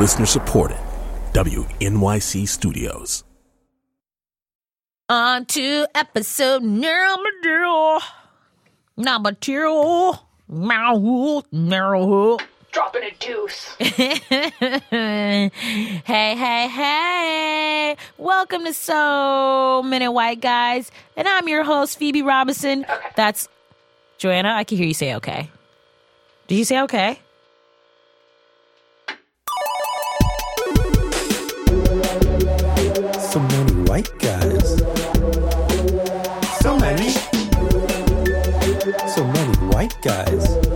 Listener supported. WNYC Studios. On to episode number two. Number two. Meow, meow. dropping a deuce. hey, hey, hey. Welcome to So Many White Guys. And I'm your host, Phoebe Robinson. Okay. That's Joanna. I can hear you say okay. Did you say okay? Guys.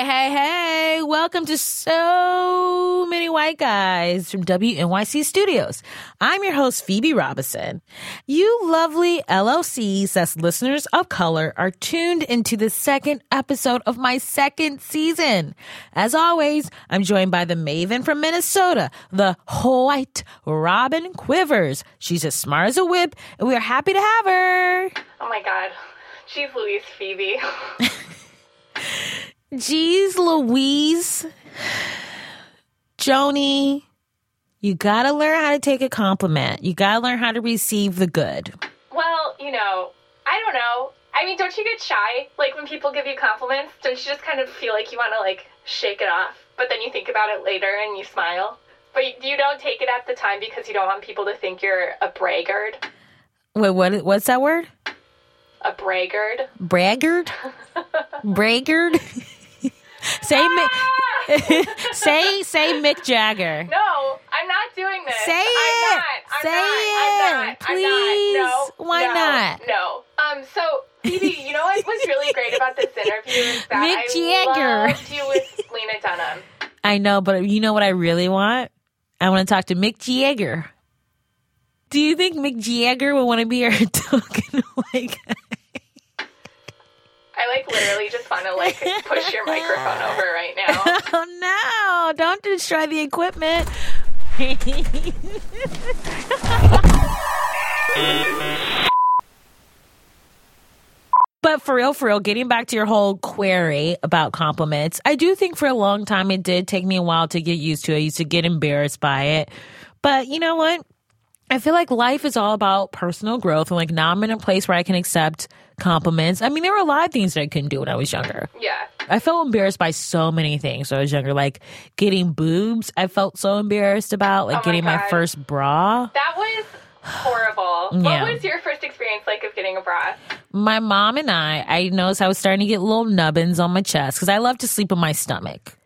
Hey, hey, hey. Welcome to So Many White Guys from WNYC Studios. I'm your host, Phoebe Robinson. You lovely LOCs, that's listeners of color, are tuned into the second episode of my second season. As always, I'm joined by the maven from Minnesota, the white Robin Quivers. She's as smart as a whip, and we are happy to have her. Oh my god. She's Louise Phoebe. Jeez Louise, Joni, you gotta learn how to take a compliment. You gotta learn how to receive the good. well, you know, I don't know. I mean, don't you get shy? Like when people give you compliments, don't you just kind of feel like you want to like shake it off? But then you think about it later and you smile. But you- you don't take it at the time because you don't want people to think you're a braggart. Wait, what? What's that word? A braggart. Braggart? Braggart? Say Mick. say say Mick Jagger. No, I'm not doing this. Say I'm it. Not. Say not. it. I'm not. Please. I'm not. No. Why no, not? No. Um. So, Phoebe, you know what was really great about this interview is that Mick I Jagger. loved you with Lena Dunham. I know, but you know what I really want? I want to talk to Mick Jagger. Do you think Mick Jagger would want to be our token like literally just want to like push your microphone over right now. Oh no, don't destroy the equipment. But for real, for real, getting back to your whole query about compliments, I do think for a long time it did take me a while to get used to it. I used to get embarrassed by it. But you know what? I feel like life is all about personal growth. And like now I'm in a place where I can accept compliments. I mean, there were a lot of things that I couldn't do when I was younger. Yeah. I felt embarrassed by so many things when I was younger. Like getting boobs, I felt so embarrassed about. Like Oh my getting my first bra. That was horrible. Yeah. What was your first experience like of getting a bra? My mom and I, I noticed I was starting to get little nubbins on my chest because I love to sleep on my stomach.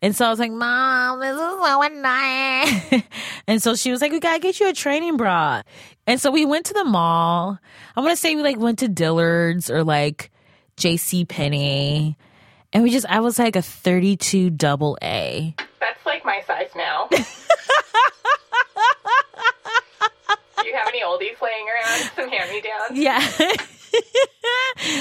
And so I was like, Mom, this is so annoying. and so she was like, We gotta get you a training bra. And so we went to the mall. I wanna say we like went to Dillard's or like JC Penney. And we just I was like a 32 double A. That's like my size now. Do you have any oldies laying around? Some hand me downs? Yeah.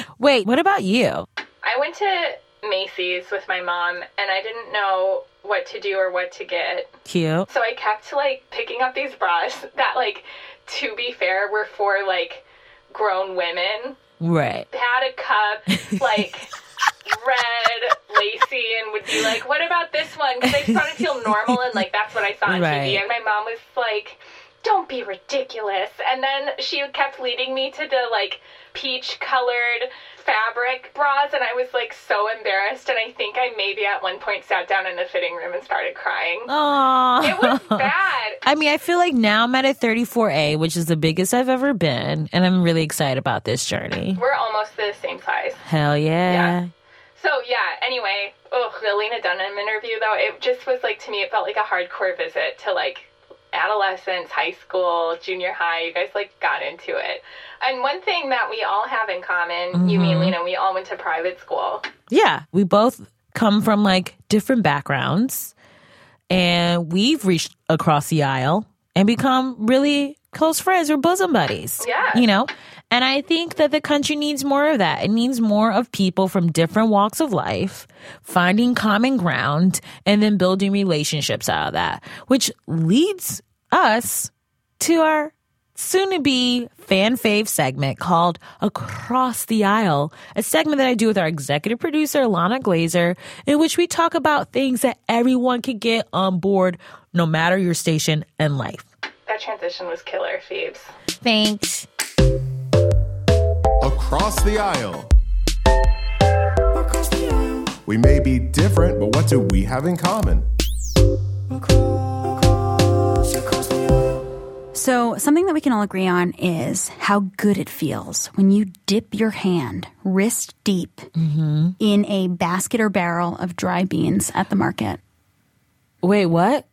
Wait, what about you? I went to Macy's with my mom and I didn't know what to do or what to get. Cute. So I kept like picking up these bras that like to be fair were for like grown women. Right. Had a cup like red lacy and would be like, "What about this one?" Cuz I just want to feel normal and like that's what I saw on Right. TV and my mom was like don't be ridiculous. And then she kept leading me to the like peach colored fabric bras and I was like so embarrassed and I think I maybe at one point sat down in the fitting room and started crying. Aww. It was bad. I mean, I feel like now I'm at a 34A, which is the biggest I've ever been, and I'm really excited about this journey. We're almost the same size. Hell yeah. Yeah. So yeah, anyway, oh, the Lena Dunham interview though, it just was like to me it felt like a hardcore visit to like adolescence, high school, junior high. You guys like got into it. And one thing that we all have in common, you mean mm-hmm. Lena, we all went to private school. Yeah, we both come from like different backgrounds, and we've reached across the aisle and become really close friends or bosom buddies. Yeah. You know? And I think that the country needs more of that. It needs more of people from different walks of life finding common ground and then building relationships out of that, which leads us to our soon to be fan fave segment called Across the Aisle, a segment that I do with our executive producer, Lana Glazer, in which we talk about things that everyone can get on board no matter your station and life. That transition was killer, Phoebes. Thanks. Across the aisle. We may be different, but what do we have in common? So, something that we can all agree on is how good it feels when you dip your hand wrist deep mm-hmm. in a basket or barrel of dry beans at the market. Wait, what?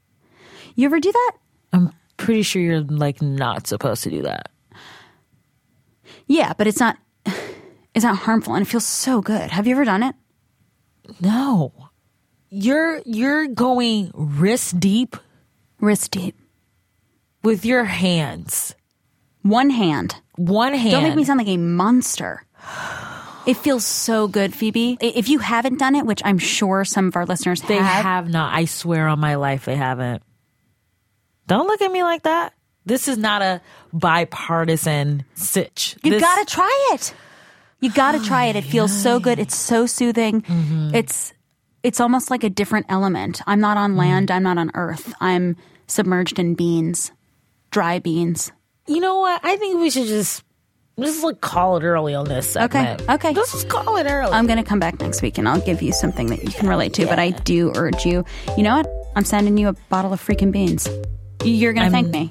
You ever do that? I'm pretty sure you're like not supposed to do that. Yeah, but it's not it's not harmful and it feels so good. Have you ever done it? No. You're you're going wrist deep Wrist deep. With your hands. One hand. One hand. Don't make me sound like a monster. It feels so good, Phoebe. If you haven't done it, which I'm sure some of our listeners They have, have not. I swear on my life they haven't. Don't look at me like that. This is not a bipartisan sitch. you This- gotta try it. You gotta try it. It feels so good. It's so soothing. Mm-hmm. It's it's almost like a different element. I'm not on land. Mm. I'm not on Earth. I'm submerged in beans, dry beans. You know what? I think we should just just like call it early on this segment. okay. Let's just call it early. I'm gonna come back next week and I'll give you something that you can relate to. But I do urge you. You know what? I'm sending you a bottle of freaking beans. You're gonna thank me.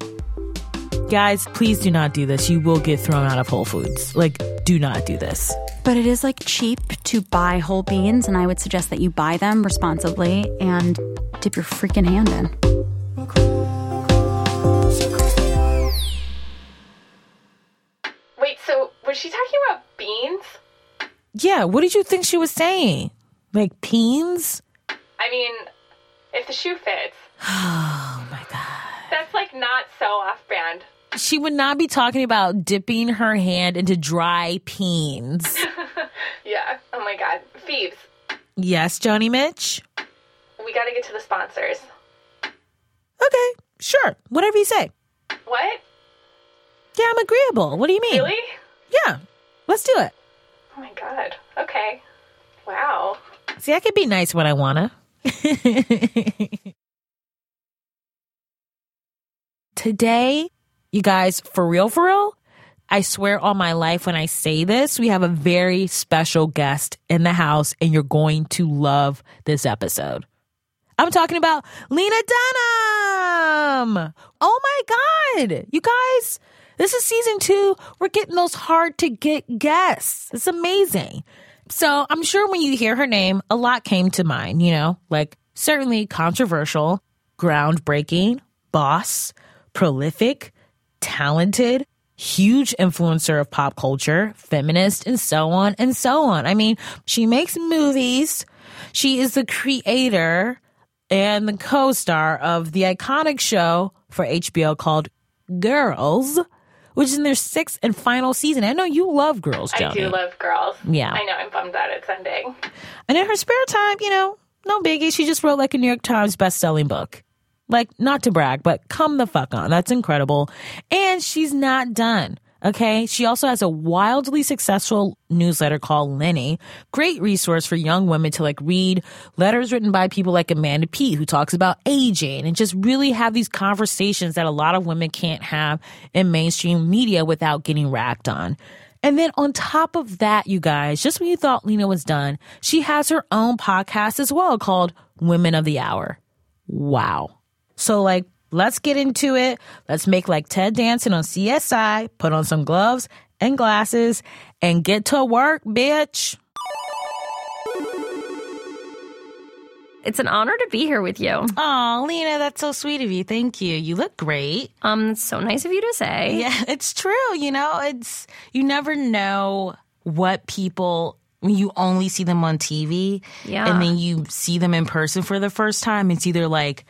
Guys, please do not do this. You will get thrown out of Whole Foods. Like, do not do this. But it is like cheap to buy whole beans, and I would suggest that you buy them responsibly and dip your freaking hand in. Was she talking about beans? Yeah, what did you think she was saying? Like peens? I mean, if the shoe fits, Oh my god. that's like not so off brand. She would not be talking about dipping her hand into dry peens. Yeah. Oh my god. Phoebes, yes, Johnny Mitch? we gotta get to the sponsors. Okay, sure. Whatever you say. What? Yeah, I'm agreeable. What do you mean? Really? Yeah, let's do it. Oh my god. Okay. Wow. See, I can be nice when I wanna. Today, you guys, for real, for real, I swear on my life when I say this, we have a very special guest in the house, and you're going to love this episode. I'm talking about Lena Dunham. Oh my God. You guys, this is season two. We're getting those hard to get guests. It's amazing. So I'm sure when you hear her name, a lot came to mind, you know, like certainly controversial, groundbreaking, boss, prolific, talented, huge influencer of pop culture, feminist, and so on and so on. I mean, she makes movies. She is the creator and the co-star of the iconic show for HBO called Girls, which is in their sixth and final season. I know you love Girls, I do love girls. Yeah. I know I'm bummed that it's ending. And in her spare time, you know, no biggie. She just wrote like a New York Times best-selling book. Like, not to brag, but come the fuck on. That's incredible. And she's not done. Okay. She also has a wildly successful newsletter called Lenny. Great resource for young women to like read letters written by people like Amanda Peet, who talks about aging and just really have these conversations that a lot of women can't have in mainstream media without getting racked on. And then on top of that, you guys, just when you thought Lena was done, she has her own podcast as well called Women of the Hour. Wow. So, like, let's get into it. Let's make like Ted Danson on CSI, put on some gloves and glasses, and get to work, bitch. It's an honor to be here with you. Oh, Lena, that's so sweet of you. Thank you. You look great. Um, it's so nice of you to say. Yeah, it's true. You know, it's you never know what people when you only see them on TV Yeah. and then you see them in person for the first time. It's either like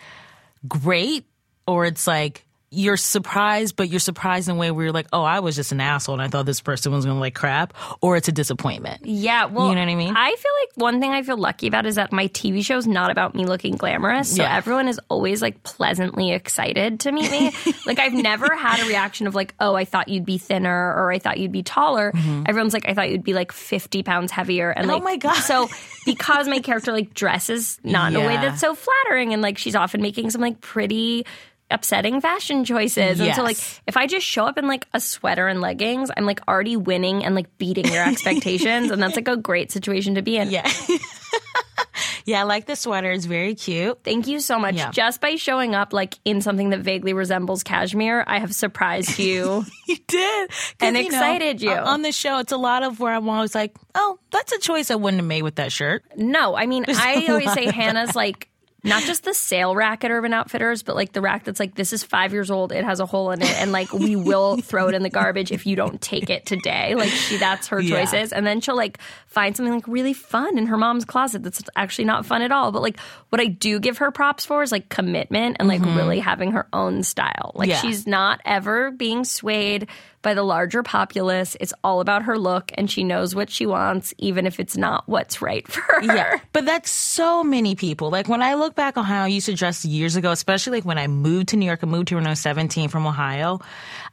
great or it's like you're surprised, but you're surprised in a way where you're like, oh, I was just an asshole and I thought this person was going to like crap, or it's a disappointment. Yeah, well, You know what I mean? I feel like one thing I feel lucky about is that my TV show is not about me looking glamorous. So Yeah. everyone is always like pleasantly excited to meet me. like I've never had a reaction of like, oh, I thought you'd be thinner or I thought you'd be taller. Everyone's like, I thought you'd be like 50 pounds heavier. And Mm-hmm. Oh my God. So because my character like dresses not in a way that's so flattering and like she's often making some like pretty upsetting fashion choices. And so like if I just show up in like a sweater and leggings, I'm like already winning and like beating your expectations. and that's like a great situation to be in. Yeah. yeah, I like the sweater. It's very cute. Thank you so much. Yeah. Just by showing up like in something that vaguely resembles cashmere, I have surprised you. You did. And know, excited you. On the show, it's a lot of where I'm always like, oh, that's a choice I wouldn't have made with that shirt. no, I mean, I always say Hannah's like not just the sale rack at Urban Outfitters, but like the rack that's like, this is five years old. It has a hole in it. And like, we will throw it in the garbage if you don't take it today. Like, she, that's her Yeah. choices. And then she'll like find something like really fun in her mom's closet that's actually not fun at all. But like, what I do give her props for is like commitment and like mm-hmm. really having her own style. Like, Yeah. she's not ever being swayed by the larger populace. It's all about her look and she knows what she wants, even if it's not what's right for her. Yeah. But that's so many people. Like when I look back on how I used to dress years ago, especially like when I moved to New York, I moved here when I was 17 from Ohio,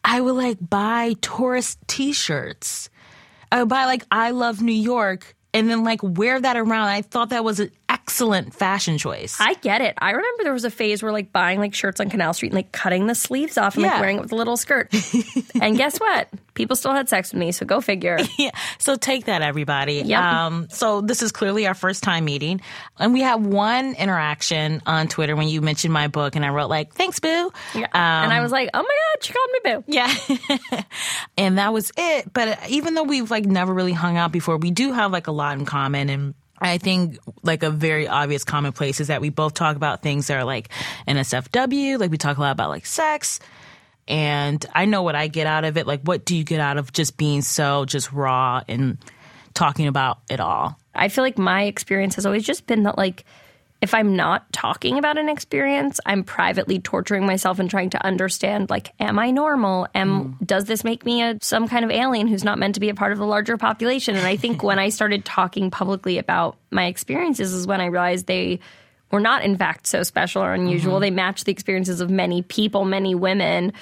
I would like buy tourist t shirts. I would buy like I love New York and then like wear that around. I thought that was an excellent fashion choice. I get it. I remember there was a phase where like buying like shirts on Canal Street and like cutting the sleeves off and like wearing it with a little skirt. and guess what? People still had sex with me, so go figure. yeah. So take that, everybody. Yep. Um, so this is clearly our first time meeting. And we had one interaction on Twitter when you mentioned my book and I wrote like, thanks, boo. and I was like, oh my God, she called me boo. Yeah. and that was it. But even though we've like never really hung out before, we do have like a lot in common and I think like a very obvious commonplace is that we both talk about things that are like NSFW, like we talk a lot about like sex. And I know what I get out of it. Like, what do you get out of just being so just raw and talking about it all? I feel like my experience has always just been that like if I'm not talking about an experience, I'm privately torturing myself and trying to understand like am I normal? Am mm. does this make me a some kind of alien who's not meant to be a part of the larger population? And I think when I started talking publicly about my experiences is when I realized they were not in fact so special or unusual. Mm-hmm. They matched the experiences of many people, many women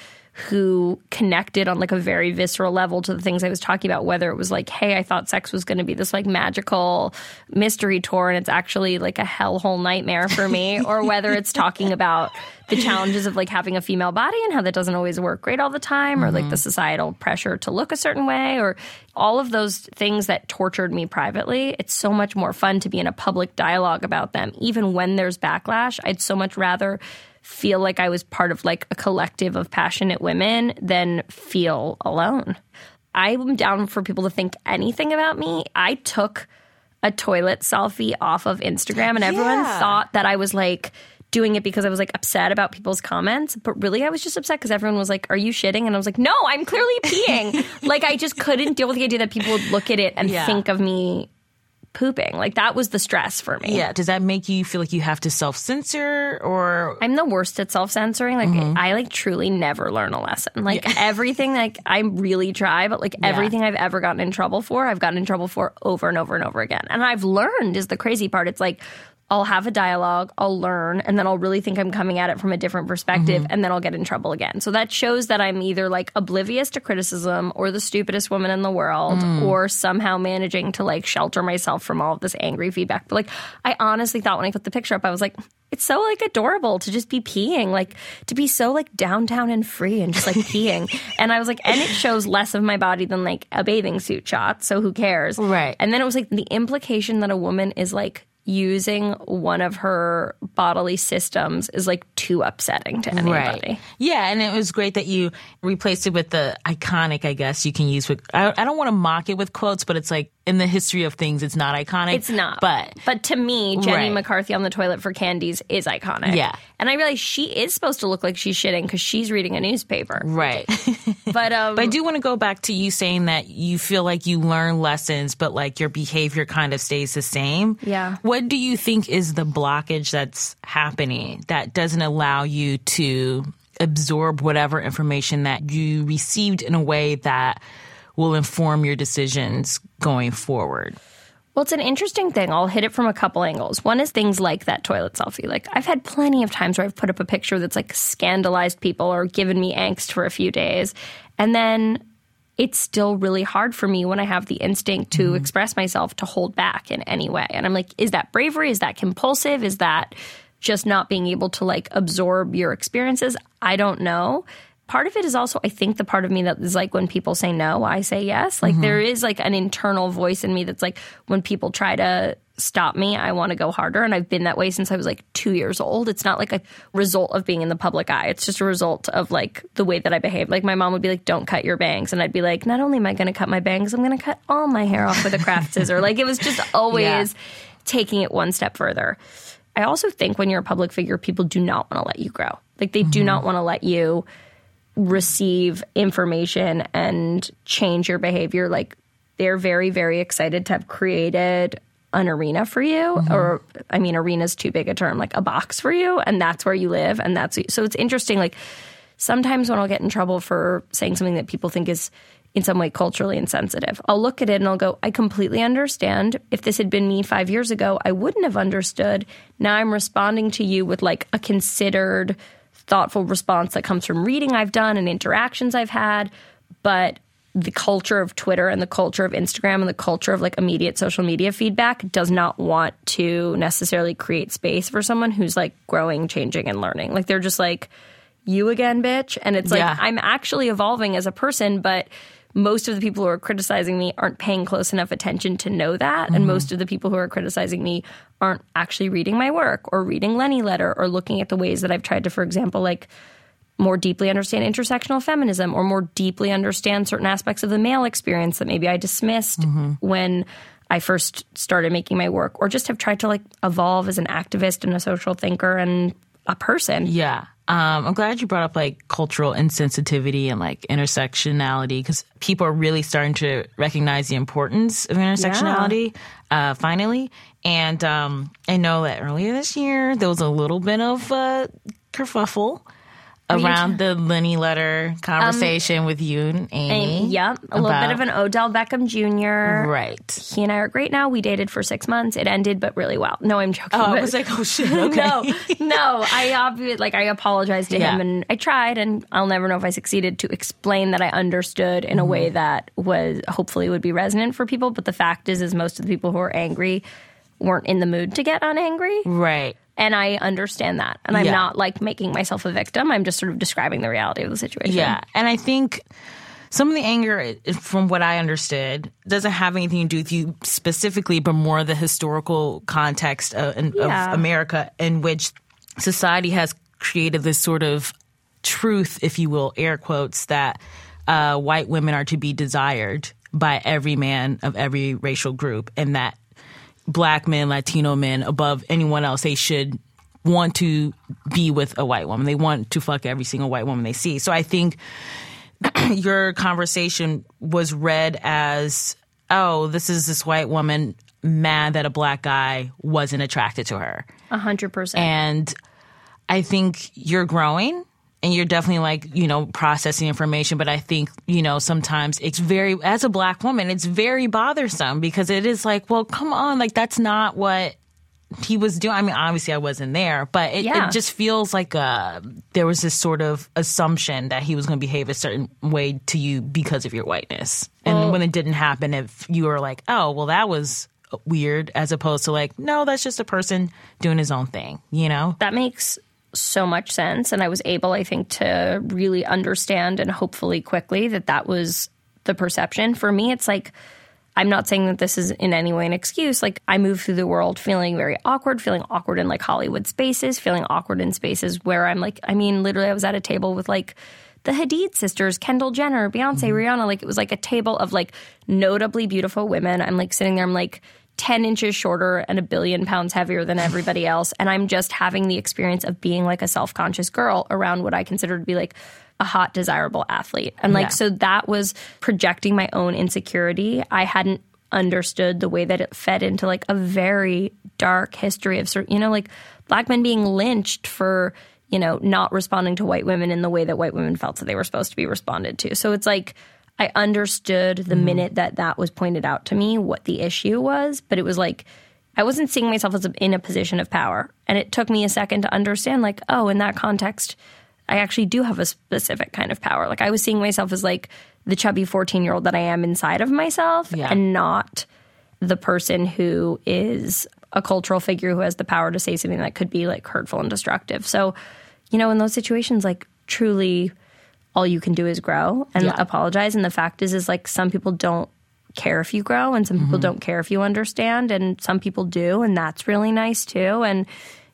who connected on like a very visceral level to the things I was talking about, whether it was like, hey, I thought sex was going to be this like magical mystery tour and it's actually like a hellhole nightmare for me, or whether it's talking about the challenges of like having a female body and how that doesn't always work great all the time, or like the mm-hmm. societal pressure to look a certain way, or all of those things that tortured me privately. It's so much more fun to be in a public dialogue about them, even when there's backlash. I'd so much rather feel like I was part of like a collective of passionate women than feel alone. I'm down for people to think anything about me. I took a toilet selfie off of Instagram and everyone Yeah. thought that I was like doing it because I was like upset about people's comments, but really I was just upset because everyone was like, "Are you shitting?" and I was like, "No, I'm clearly peeing." like I just couldn't deal with the idea that people would look at it and Yeah. think of me pooping. Like that was the stress for me. Yeah. Does that make you feel like you have to self censor or I'm the worst at self censoring. Like Mm-hmm. I like truly never learn a lesson. Like everything like I really try, but like everything I've ever gotten in trouble for, I've gotten in trouble for over and over and over again. And I've learned is the crazy part. It's like I'll have a dialogue, I'll learn, and then I'll really think I'm coming at it from a different perspective, Mm-hmm. and then I'll get in trouble again. So that shows that I'm either like oblivious to criticism or the stupidest woman in the world, Mm. or somehow managing to like shelter myself from all of this angry feedback. But like, I honestly thought when I put the picture up, I was like, it's so like adorable to just be peeing, like to be so like downtown and free and just like peeing. And I was like, and it shows less of my body than like a bathing suit shot. So who cares? Right. And then it was like the implication that a woman is like using one of her bodily systems is like too upsetting to anybody. Right. Yeah, and it was great that you replaced it with the iconic, I guess you can use with I, I don't want to mock it with quotes, but it's like in the history of things it's not iconic. It's not. But but to me, Jenny Right. McCarthy on the toilet for Candie's is iconic. Yeah. And I realize she is supposed to look like she's shitting because she's reading a newspaper. right. But um But I do want to go back to you saying that you feel like you learn lessons, but like your behavior kind of stays the same. Yeah. What do you think is the blockage that's happening that doesn't allow you to absorb whatever information that you received in a way that will inform your decisions going forward? Well, it's an interesting thing. I'll hit it from a couple angles. One is things like that toilet selfie. Like, I've had plenty of times where I've put up a picture that's like scandalized people or given me angst for a few days. And then it's still really hard for me when I have the instinct to mm-hmm. express myself to hold back in any way. And I'm like, is that bravery? Is that compulsive? Is that just not being able to like absorb your experiences? I don't know. Part of it is also, I think, the part of me that is like when people say no, I say yes. Like mm-hmm. there is like an internal voice in me that's like when people try to stop me, I want to go harder. And I've been that way since I was like two years old. It's not like a result of being in the public eye. It's just a result of like the way that I behave. Like my mom would be like, don't cut your bangs. And I'd be like, not only am I going to cut my bangs, I'm going to cut all my hair off with a craft scissor. Like it was just always taking it one step further. I also think when you're a public figure, people do not want to let you grow. Like they do not mm-hmm. want to let you receive information and change your behavior. Like they're very, very excited to have created an arena for you, mm-hmm. or I mean, arena's too big a term, like a box for you, and that's where you live, and that's so it's interesting. Like sometimes when I'll get in trouble for saying something that people think is in some way culturally insensitive, I'll look at it and I'll go, I completely understand. If this had been me five years ago, I wouldn't have understood. Now I'm responding to you with like a considered, thoughtful response that comes from reading I've done and interactions I've had. But the culture of Twitter and the culture of Instagram and the culture of like immediate social media feedback does not want to necessarily create space for someone who's like growing, changing, and learning. Like they're just like, you again, bitch. And it's like, Yeah. I'm actually evolving as a person, but most of the people who are criticizing me aren't paying close enough attention to know that. And mm-hmm. most of the people who are criticizing me aren't actually reading my work or reading Lenny Letter or looking at the ways that I've tried to, for example, like more deeply understand intersectional feminism or more deeply understand certain aspects of the male experience that maybe I dismissed when I first started making my work, or just have tried to like evolve as an activist and a social thinker and a person. Yeah. Um, I'm glad you brought up like cultural insensitivity and like intersectionality because people are really starting to recognize the importance of intersectionality uh, finally. And um, I know that earlier this year there was a little bit of uh, kerfuffle around the Lenny letter conversation with you and Amy. And, yeah, a little bit of an Odell Beckham Jr. Right. He and I are great now. We dated for six months. It ended, but really well. No, I'm joking. Oh, I was like, oh shit. Okay. no, no. I obviously like I apologized to Yeah. him, and I tried, and I'll never know if I succeeded to explain that I understood in a Mm-hmm. way that was hopefully would be resonant for people. But the fact is, is most of the people who are angry weren't in the mood to get unangry, Right. And I understand that. And I'm Yeah. not like making myself a victim. I'm just sort of describing the reality of the situation. Yeah, and I think some of the anger, from what I understood, doesn't have anything to do with you specifically, but more the historical context of, in- Yeah. of America in which society has created this sort of truth, if you will, air quotes, that uh, white women are to be desired by every man of every racial group, and that black men, Latino men, above anyone else, they should want to be with a white woman. They want to fuck every single white woman they see. So I think your conversation was read as, oh, this is this white woman mad that a black guy wasn't attracted to her. a hundred percent. And I think you're growing and you're definitely like, you know, processing information. But I think, you know, sometimes it's very, as a black woman, it's very bothersome because it is like, well, come on, like that's not what he was doing. I mean, obviously I wasn't there, but it, Yeah. it just feels like uh, there was this sort of assumption that he was going to behave a certain way to you because of your whiteness. And when it didn't happen, if you were like, oh, well, that was weird, as opposed to like, no, that's just a person doing his own thing, you know? that makes so much sense. And i was able i think to really understand and hopefully quickly that that was the perception. For me it's like i'm not saying that this is in any way an excuse. Like i move through the world feeling very awkward feeling awkward in like hollywood spaces feeling awkward in spaces where i'm like i mean literally i was at a table with like the Hadid sisters, Kendall Jenner, Beyonce, mm-hmm. Rihanna, like it was like a table of like notably beautiful women. I'm like sitting there, I'm like 10 inches shorter and a billion pounds heavier than everybody else. And I'm just having the experience of being like a self conscious girl around what I consider to be like a hot, desirable athlete. And like, Yeah. so that was projecting my own insecurity. I hadn't understood the way that it fed into like a very dark history of you know, like black men being lynched for you know, not responding to white women in the way that white women felt that they were supposed to be responded to. So it's like I understood the mm-hmm. minute that that was pointed out to me what the issue was, but it was like I wasn't seeing myself as a, in a position of power. And it took me a second to understand, like, oh, in that context, I actually do have a specific kind of power. Like, I was seeing myself as like the chubby 14 year old that I am inside of myself Yeah. and not the person who is a cultural figure who has the power to say something that could be like hurtful and destructive. So, you know, in those situations, like, truly all you can do is grow and Yeah. apologize. And the fact is, is like some people don't care if you grow and some people Mm-hmm. don't care if you understand and some people do and that's really nice too and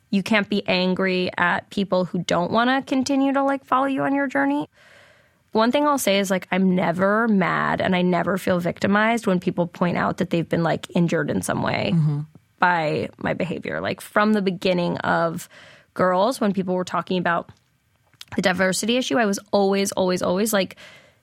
you can't be angry at people who don't want to continue to like follow you on your journey one thing i'll say is like i'm never mad and i never feel victimized when people point out that they've been like injured in some way by my behavior like from the beginning of girls when people were talking about the diversity issue, I was always, always, always like,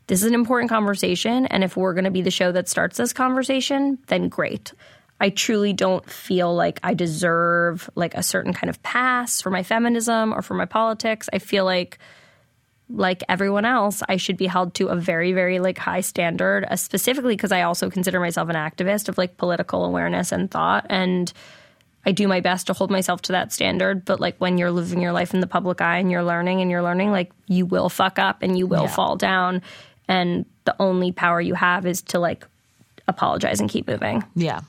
this is an important conversation. And if we're going to be the show that starts this conversation, then great. I truly don't feel like I deserve like a certain kind of pass for my feminism or for my politics. I feel like like everyone else, I should be held to a very, very like high standard, uh, specifically because I also consider myself an activist of like political awareness and thought. And I do my best to hold myself to that standard. But like when you're living your life in the public eye and you're learning and you're learning, like you will fuck up and you will fall down. And the only power you have is to like apologize and keep moving. Yeah.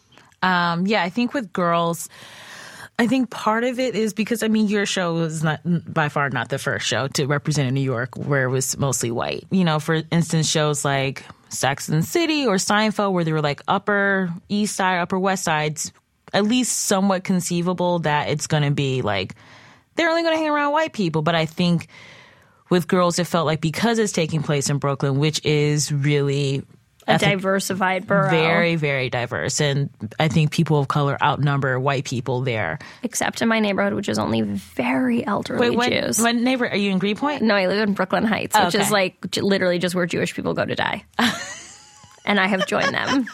Um, yeah, I think with girls, I think part of it is because I mean your show was not by far not the first show to represent New York where it was mostly white. You know, for instance, shows like Sex and City or Seinfeld where they were like upper east side, upper west sides, at least somewhat conceivable that it's gonna be like they're only gonna hang around white people. But I think with girls it felt like because it's taking place in Brooklyn, which is really A ethnic- diversified borough. very very diverse and i think people of color outnumber white people there Except in my neighborhood, which is only very elderly what, Jews. what neighbor are you in greenpoint No, I live in Brooklyn Heights, which Okay. is like literally just where Jewish people go to die. and I have joined them.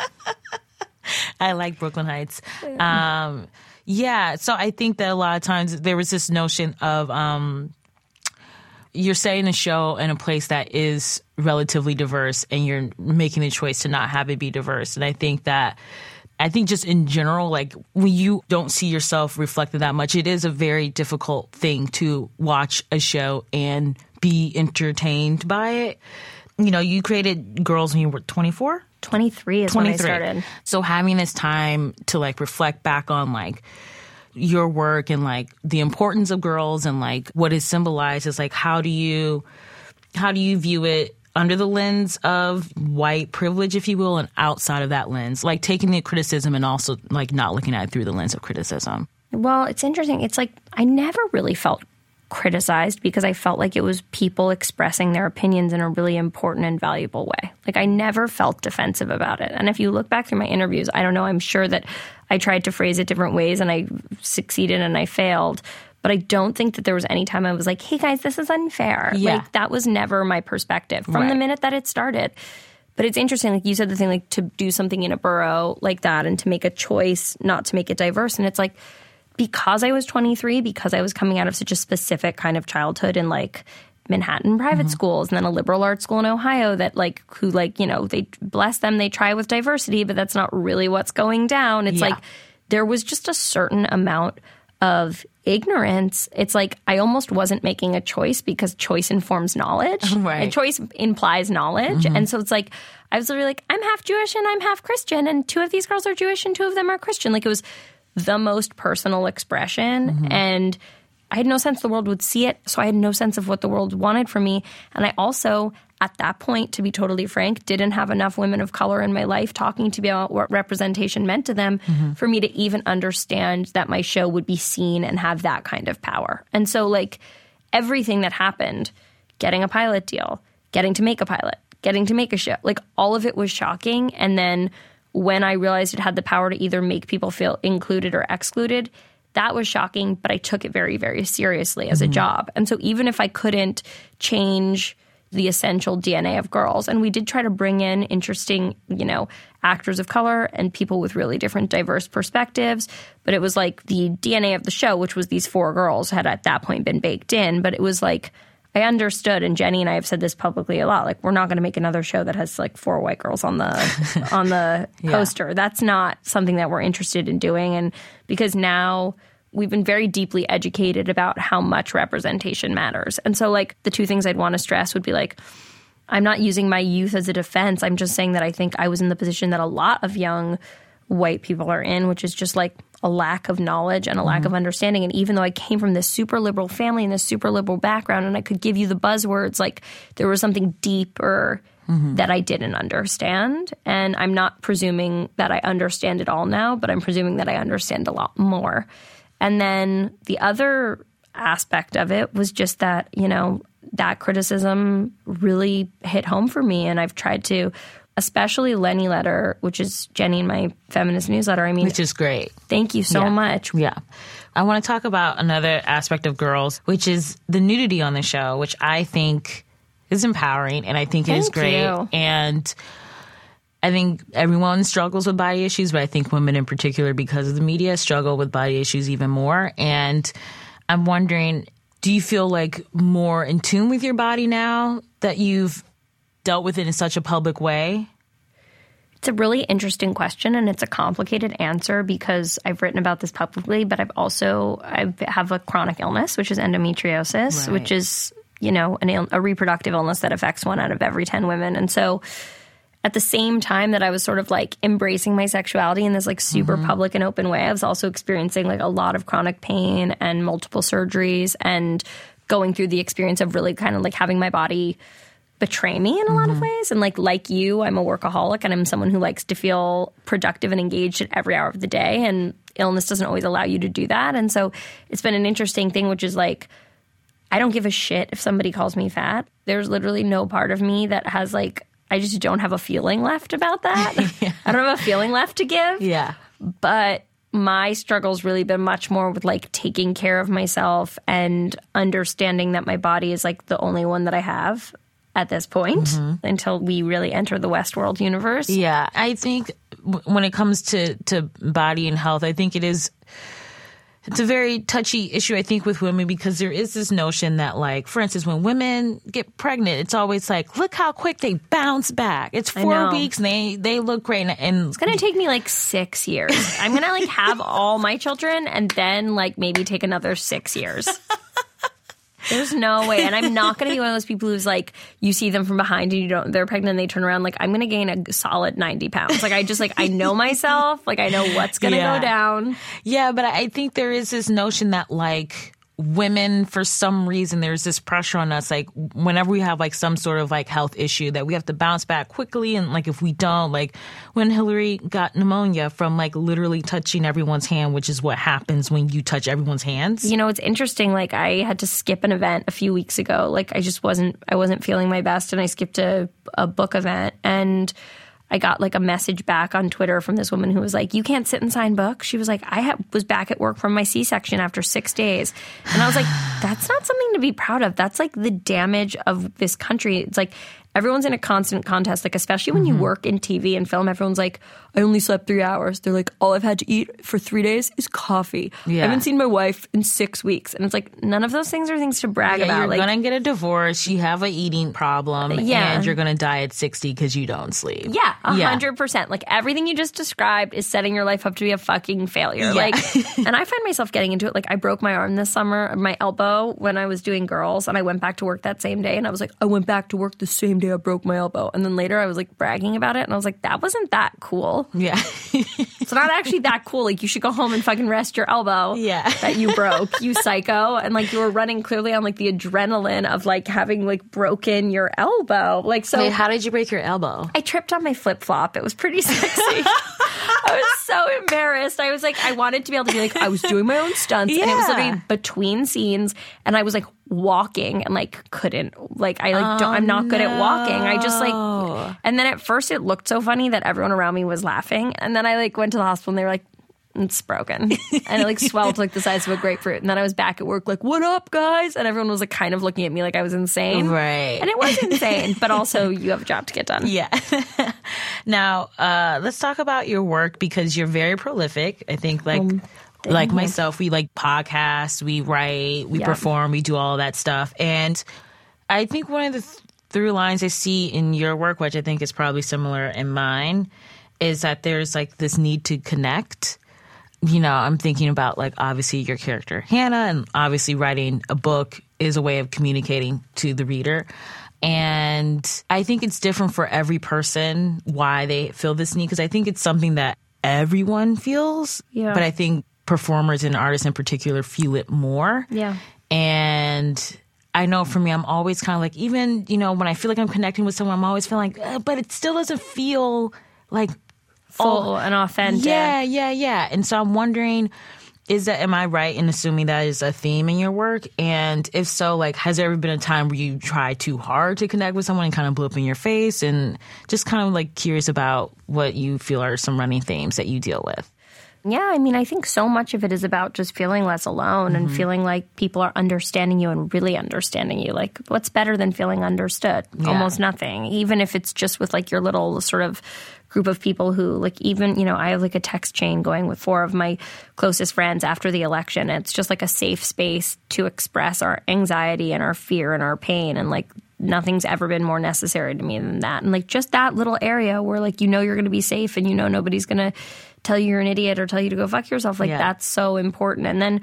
i like brooklyn heights um yeah so i think that a lot of times there was this notion of um you're setting a show in a place that is relatively diverse and you're making the choice to not have it be diverse and i think that I think just in general, like when you don't see yourself reflected that much, it is a very difficult thing to watch a show and be entertained by it. You know, you created Girls when you were 24? 23 is when I started. So having this time to like reflect back on like your work and like the importance of girls and like what is symbolized is like how do you how do you view it under the lens of white privilege if you will and outside of that lens like taking the criticism and also like not looking at it through the lens of criticism Well, it's interesting. It's like I never really felt criticized because I felt like it was people expressing their opinions in a really important and valuable way. Like I never felt defensive about it. And if you look back through my interviews, I don't know, I'm sure that I tried to phrase it different ways and I succeeded and I failed. But I don't think that there was any time I was like, hey guys, this is unfair. Yeah. Like that was never my perspective from the minute that it started. But it's interesting, like you said, the thing like to do something in a borough like that and to make a choice not to make it diverse. And it's like because I was 23, because I was coming out of such a specific kind of childhood in like Manhattan private mm-hmm. schools and then a liberal arts school in Ohio that like who like, you know, they bless them, they try with diversity, but that's not really what's going down. It's Yeah. like there was just a certain amount of ignorance. It's like I almost wasn't making a choice because choice informs knowledge. Right. And choice implies knowledge. Mm-hmm. And so it's like I was literally like, I'm half Jewish and I'm half Christian, and two of these girls are Jewish and two of them are Christian. Like it was the most personal expression. Mm-hmm. And I had no sense the world would see it. So I had no sense of what the world wanted from me. And I also, at that point, to be totally frank, didn't have enough women of color in my life talking to me about what representation meant to them mm-hmm. for me to even understand that my show would be seen and have that kind of power. And so, like, everything that happened, getting a pilot deal, getting to make a pilot, getting to make a show, like, all of it was shocking. And then when I realized it had the power to either make people feel included or excluded, that was shocking, but I took it very, very seriously as a mm-hmm. job. And so even if I couldn't change the essential DNA of girls. And we did try to bring in interesting, you know, actors of color and people with really different diverse perspectives. But it was like the DNA of the show, which was these four girls, had at that point been baked in. But it was like, I understood, and Jenni and I have said this publicly a lot. Like, we're not going to make another show that has like four white girls on the on the poster. That's not something that we're interested in doing. And because now we've been very deeply educated about how much representation matters. And so, like, the two things I'd want to stress would be like, I'm not using my youth as a defense. I'm just saying that I think I was in the position that a lot of young white people are in, which is just like a lack of knowledge and a lack of mm-hmm. understanding. And even though I came from this super liberal family and this super liberal background, and I could give you the buzzwords, like there was something deeper mm-hmm. that I didn't understand. And I'm not presuming that I understand it all now, but I'm presuming that I understand a lot more. And then the other aspect of it was just that, you know, that criticism really hit home for me. And I've tried to, especially Lenny Letter, which is Jenni in my feminist newsletter. I mean, Which is great. thank you so Yeah. much. Yeah. I want to talk about another aspect of girls, which is the nudity on the show, which I think is empowering and I think it is great. you. And I think everyone struggles with body issues, but I think women in particular, because of the media, struggle with body issues even more. And I'm wondering, do you feel like more in tune with your body now that you've dealt with it in such a public way? It's a really interesting question and it's a complicated answer because I've written about this publicly, but I've also I have a chronic illness, which is endometriosis, Right. which is you know an, ill- a reproductive illness that affects one out of every ten women, and so at the same time that I was sort of like embracing my sexuality in this like super mm-hmm. public and open way, I was also experiencing like a lot of chronic pain and multiple surgeries and going through the experience of really kind of like having my body betray me in a lot of mm-hmm. ways. And like like you, I'm a workaholic and I'm someone who likes to feel productive and engaged at every hour of the day. And illness doesn't always allow you to do that. And so it's been an interesting thing, which is like I don't give a shit if somebody calls me fat. There's literally no part of me that has like I just don't have a feeling left about that. I don't have a feeling left to give Yeah. but my struggle's really been much more with like taking care of myself and understanding that my body is like the only one that I have at this point mm-hmm. until we really enter the Westworld universe. Yeah, I think when it comes to to body and health, I think it is it's a very touchy issue I think with women because there is this notion that like for instance when women get pregnant it's always like look how quick they bounce back. It's 4 weeks and they they look great and, and It's gonna take me like six years. I'm gonna like have all my children and then like maybe take another six years. There's no way. And I'm not going to be one of those people who's like, you see them from behind and you don't, they're pregnant and they turn around. Like, I'm going to gain a solid 90 pounds. Like, I just, like, I know myself. Like, I know what's going to Yeah. go down. Yeah, but I think there is this notion that like women for some reason there's this pressure on us like whenever we have like some sort of like health issue that we have to bounce back quickly and like if we don't like when Hillary got pneumonia from like literally touching everyone's hand which is what happens when you touch everyone's hands. You know, it's interesting. Like, I had to skip an event a few weeks ago. Like, I just wasn't, I wasn't feeling my best, and I skipped a, a book event. And I got like a message back on Twitter from this woman who was like, "You can't sit and sign books." She was like, "I ha- was back at work from my C-section after six days," and I was like, "That's not something to be proud of. That's like the damage of this country." It's like everyone's in a constant contest. Like, especially when you mm-hmm. work in TV and film, everyone's like, "I only slept three hours." They're like, "All I've had to eat for three days is coffee." Yeah. I haven't seen my wife in six weeks, and it's like none of those things are things to brag Yeah, about. you're like, gonna get a divorce. You have a eating problem, Yeah. and you're gonna die at sixty because you don't sleep. Yeah, a hundred percent. Like everything you just described is setting your life up to be a fucking failure. Yeah. Like, and I find myself getting into it. Like, I broke my arm this summer, my elbow, when I was doing girls, and I went back to work that same day. And I was like, I went back to work the same day I broke my elbow. And then later, I was like bragging about it, and I was like, that wasn't that cool. Yeah, It's not actually that cool. Like, you should go home and fucking rest your elbow. Yeah. that you broke, you psycho, and like you were running clearly on like the adrenaline of like having like broken your elbow. Like, so Wait, how did you break your elbow? I tripped on my flip flop. It was pretty sexy. I was so embarrassed. I was like, I wanted to be able to be like, I was doing my own stunts, and it was Yeah. literally between scenes, and I was like walking and like couldn't like I like don't, I'm not good at walking. I just like, and then at first it looked so funny that everyone around me was laughing, and then I like went to the hospital and they were like. It's broken. and it like swelled to like the size of a grapefruit. And then I was back at work like, what up, guys? And everyone was like kind of looking at me like I was insane. Right. And it was insane, but also you have a job to get done. Yeah. now, uh, let's talk about your work because you're very prolific. I think like like myself, we like podcasts, we write, we Yeah. perform, we do all that stuff. And I think one of the th- through lines I see in your work, which I think is probably similar in mine, is that there's like this need to connect. You know, I'm thinking about like obviously your character Hannah, and obviously writing a book is a way of communicating to the reader. And I think it's different for every person why they feel this need because I think it's something that everyone feels. Yeah. But I think performers and artists in particular feel it more. Yeah. And I know for me, I'm always kind of like, even, you know, when I feel like I'm connecting with someone, I'm always feeling like, uh, but it still doesn't feel like Full and authentic. yeah, yeah, yeah. And so I'm wondering, is that am I right in assuming that is a theme in your work? And if so, like, has there ever been a time where you try too hard to connect with someone and kind of blew up in your face? And just kind of like curious about what you feel are some running themes that you deal with. Yeah, I mean, I think so much of it is about just feeling less alone and mm-hmm. feeling like people are understanding you and really understanding you. Like, what's better than feeling understood? Almost nothing. Even if it's just with like your little sort of group of people who, like, even, you know, I have like a text chain going with four of my closest friends after the election. It's just like a safe space to express our anxiety and our fear and our pain. And like, nothing's ever been more necessary to me than that. And like, just that little area where like, you know, you're going to be safe and you know, nobody's going to tell you you're an idiot or tell you to go fuck yourself. Like Yeah. that's so important. And then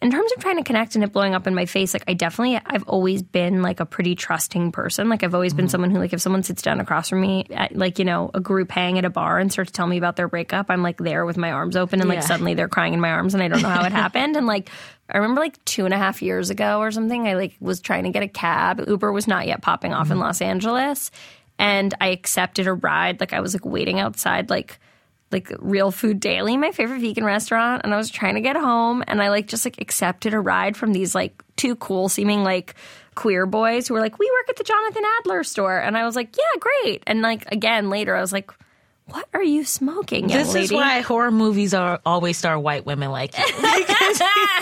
in terms of trying to connect and it blowing up in my face, like I definitely I've always been like a pretty trusting person. Like I've always been mm-hmm. someone who like if someone sits down across from me at like, you know, a group hang at a bar and starts to tell me about their breakup, I'm like there with my arms open and like suddenly they're crying in my arms and I don't know how it happened. And like I remember like two and a half years ago or something, I like was trying to get a cab. Uber was not yet popping off in mm-hmm. Los Angeles. And I accepted a ride. Like I was like waiting outside like like Real Food Daily, my favorite vegan restaurant, and I was trying to get home and I like just like accepted a ride from these like two cool seeming like queer boys who were like, "We work at the Jonathan Adler store." And I was like, "Yeah, great." And like again later I was like, "What are you smoking, young This lady?" is why horror movies are always star white women like you.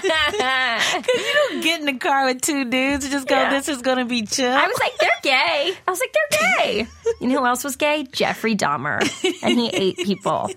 Because you don't get in the car with two dudes and just go, Yeah. this is going to be chill. I was like, they're gay. I was like, they're gay. You know who else was gay? Jeffrey Dahmer. And he ate people.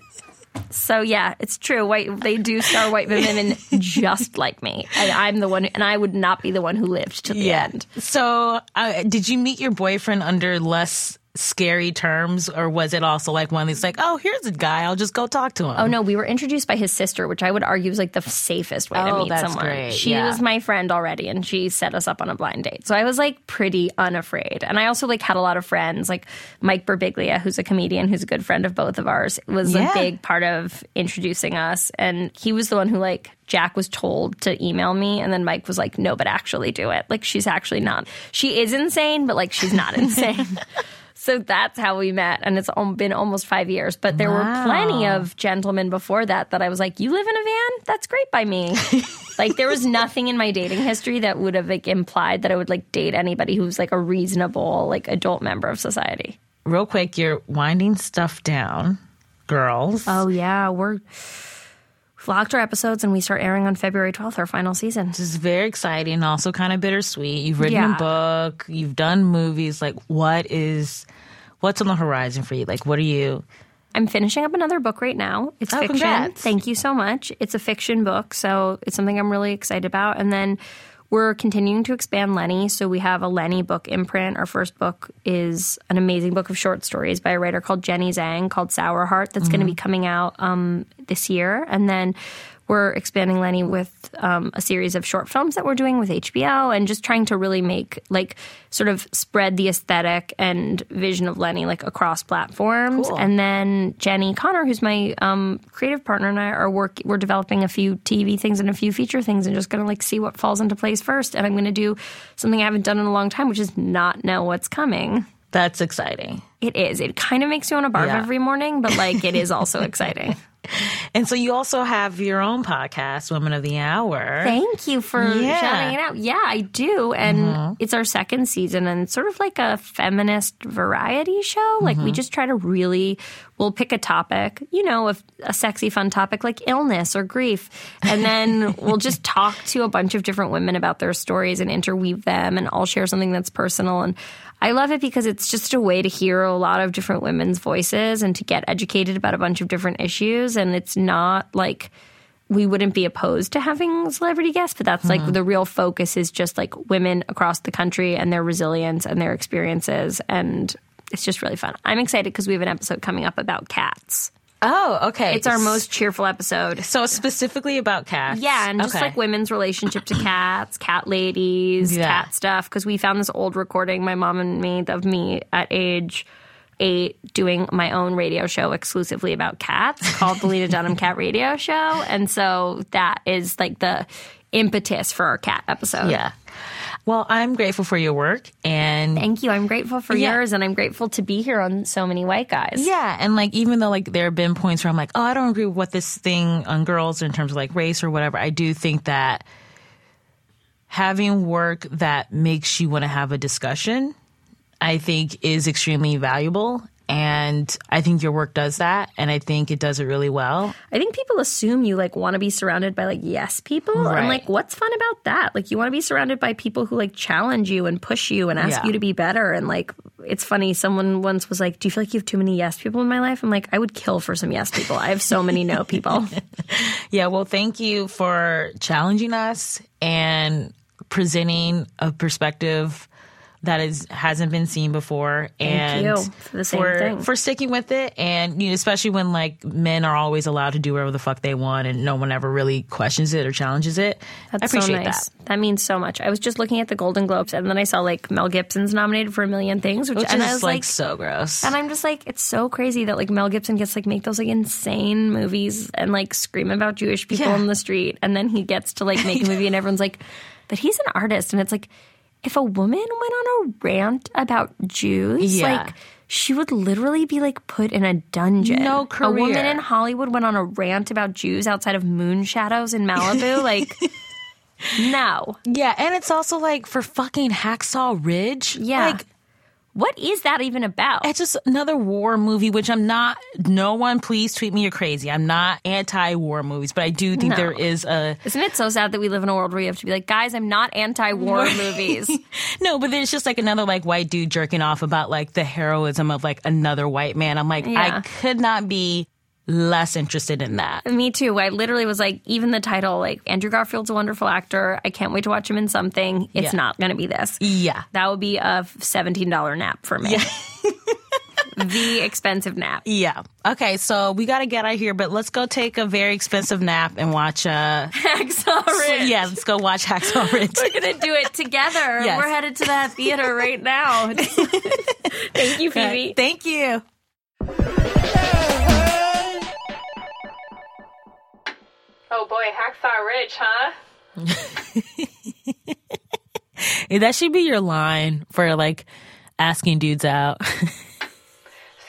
So yeah, it's true. White they do star white women just like me, and I'm the one, and I would not be the one who lived to the end. So, uh, did you meet your boyfriend under less scary terms, or was it also like one of these like, oh, here's a guy, I'll just go talk to him? Oh no, we were introduced by his sister, which I would argue is like the safest way to Oh, meet that's someone. great, She yeah. was my friend already, and she set us up on a blind date. So I was like pretty unafraid, and I also like had a lot of friends, like Mike Birbiglia, who's a comedian, who's a good friend of both of ours, was Yeah. a big part of introducing us, and he was the one who like. Jack was told to email me, and then Mike was like, "No, but actually do it. Like, she's actually not. She is insane, but like, she's not insane." So that's how we met, and it's been almost five years. But there were plenty of gentlemen before that that I was like, "You live in a van? That's great by me." like there was nothing in my dating history that would have like implied that I would like date anybody who's like a reasonable like adult member of society. Real quick, you're winding stuff down, girls. Oh yeah, we're locked our episodes, and we start airing on February twelfth, our final season. This is very exciting, also kind of bittersweet. You've written Yeah. a book, you've done movies. Like, what is, what's on the horizon for you? Like, what are you? I'm finishing up another book right now. It's Oh, fiction. congrats. Thank you so much. It's a fiction book, so it's something I'm really excited about. And then we're continuing to expand Lenny. So we have a Lenny book imprint. Our first book is an amazing book of short stories by a writer called Jenny Zhang called Sour Heart that's going to be coming out um, this year. And then we're expanding Lenny with um, a series of short films that we're doing with HBO and just trying to really make like sort of spread the aesthetic and vision of Lenny like across platforms. Cool. And then Jenni Konner, who's my um, creative partner, and I are work. We're developing a few TV things and a few feature things, and just gonna like see what falls into place first. And I'm gonna do something I haven't done in a long time, which is not know what's coming. That's exciting. It is. It kind of makes you want to barf Yeah. every morning, but like it is also exciting. And so you also have your own podcast, Women of the Hour. Thank you for Yeah. shouting it out. Yeah, I do. And mm-hmm. it's our second season and it's sort of like a feminist variety show. Like we mm-hmm. just try to really we'll pick a topic, you know, a, a sexy, fun topic like illness or grief. And then we'll just talk to a bunch of different women about their stories and interweave them and all share something that's personal. And I love it because it's just a way to hear a lot of different women's voices and to get educated about a bunch of different issues. And it's not like, we wouldn't be opposed to having celebrity guests, but that's like mm-hmm. the real focus is just like women across the country and their resilience and their experiences. And it's just really fun. I'm excited because we have an episode coming up about cats. Oh, okay. It's our most cheerful episode. so specifically about cats. Yeah, and just Okay. like women's relationship to cats, cat ladies, Yeah. cat stuff. Because we found this old recording, my mom and me, of me at age eight doing my own radio show exclusively about cats called the Lena Dunham Cat Radio Show. And so that is like the impetus for our cat episode. Yeah. Well, I'm grateful for your work and Thank you. I'm grateful for Yeah. yours, and I'm grateful to be here on so many white guys. Yeah, and like even though like there have been points where I'm like, oh, I don't agree with what this thing on girls in terms of like race or whatever. I do think that having work that makes you want to have a discussion, I think is extremely valuable. And I think your work does that, and I think it does it really well. I think people assume you like want to be surrounded by like yes people. Right. I'm like, what's fun about that? Like you want to be surrounded by people who like challenge you and push you and ask Yeah. you to be better. And like it's funny, someone once was like, Do you feel like you have too many yes people in my life? I'm like, I would kill for some yes people. I have so many no people. Yeah, well, thank you for challenging us and presenting a perspective that is hasn't been seen before. and you for the same for, thing. for sticking with it, and you know, especially when like men are always allowed to do whatever the fuck they want, and no one ever really questions it or challenges it. That's I appreciate so nice. that. That means so much. I was just looking at the Golden Globes and then I saw like Mel Gibson's nominated for a million things, which, Which and is I was like, like so gross. And I'm just like, it's so crazy that like Mel Gibson gets like make those like insane movies and like scream about Jewish people Yeah. in the street, and then he gets to like make a movie and everyone's like, but he's an artist, and it's like, if a woman went on a rant about Jews, Yeah. like. She would literally be like put in a dungeon. No A woman in Hollywood went on a rant about Jews outside of Moonshadows in Malibu. Like, no. yeah, and it's also like for fucking Hacksaw Ridge. Yeah. like What is that even about? It's just another war movie, which I'm not. No one, please tweet me. You're crazy. I'm not anti-war movies, but I do think No. there is a Isn't it so sad that we live in a world where you have to be like, guys, I'm not anti-war movies. no. But there's just like another like white dude jerking off about like the heroism of like another white man. I'm like, Yeah. I could not be less interested in that. Me too. I literally was like, even the title, like Andrew Garfield's a wonderful actor. I can't wait to watch him in something. It's Yeah. not going to be this. Yeah. That would be a seventeen dollar nap for me. the expensive nap. Yeah. Okay, so we got to get out of here, but let's go take a very expensive nap and watch. uh Hacksaw Ridge. Yeah, let's go watch Hacksaw Ridge. We're gonna do it together. Yes. We're headed to that theater right now. Thank you, Phoebe. Thank you. Oh boy, Hacksaw Ridge, huh? That should be your line for like asking dudes out.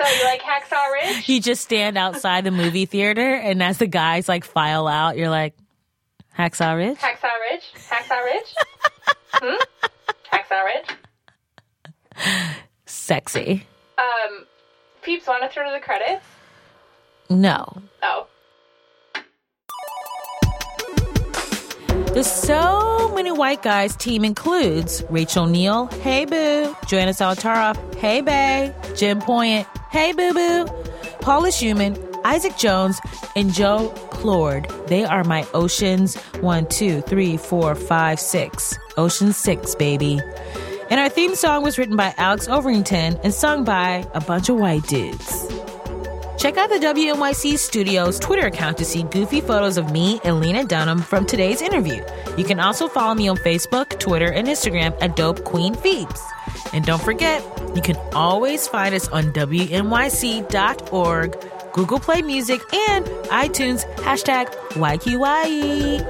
So you like Hacksaw Ridge? you just stand outside the movie theater, and as the guys like file out, you're like, Hacksaw Ridge? Hacksaw Ridge? Hacksaw Ridge? hmm? Hacksaw Ridge? Sexy. Um, Peeps, want to throw to the credits? No. Oh. The So Many White Guys team includes Rachel Neal, hey boo, Joanna Solotaroff, hey Bay, Jim Poyant, hey boo boo, Paula Szuchman, Isaac Jones, and Joe Plourde. They are my Oceans one, two, three, four, five, six. Ocean 6, baby. And our theme song was written by Alex Overington and sung by a bunch of white dudes. Check out the WNYC Studios Twitter account to see goofy photos of me and Lena Dunham from today's interview. You can also follow me on Facebook, Twitter, and Instagram at Dope Queen Phoebes. And don't forget, you can always find us on WNYC.org, Google Play Music, and iTunes, hashtag YQYE.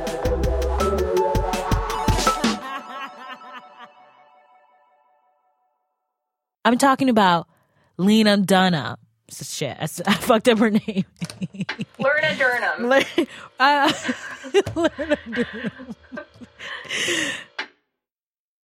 I'm talking about Lena Dunham. Shit, I, I fucked up her name. Lorna Durham. uh,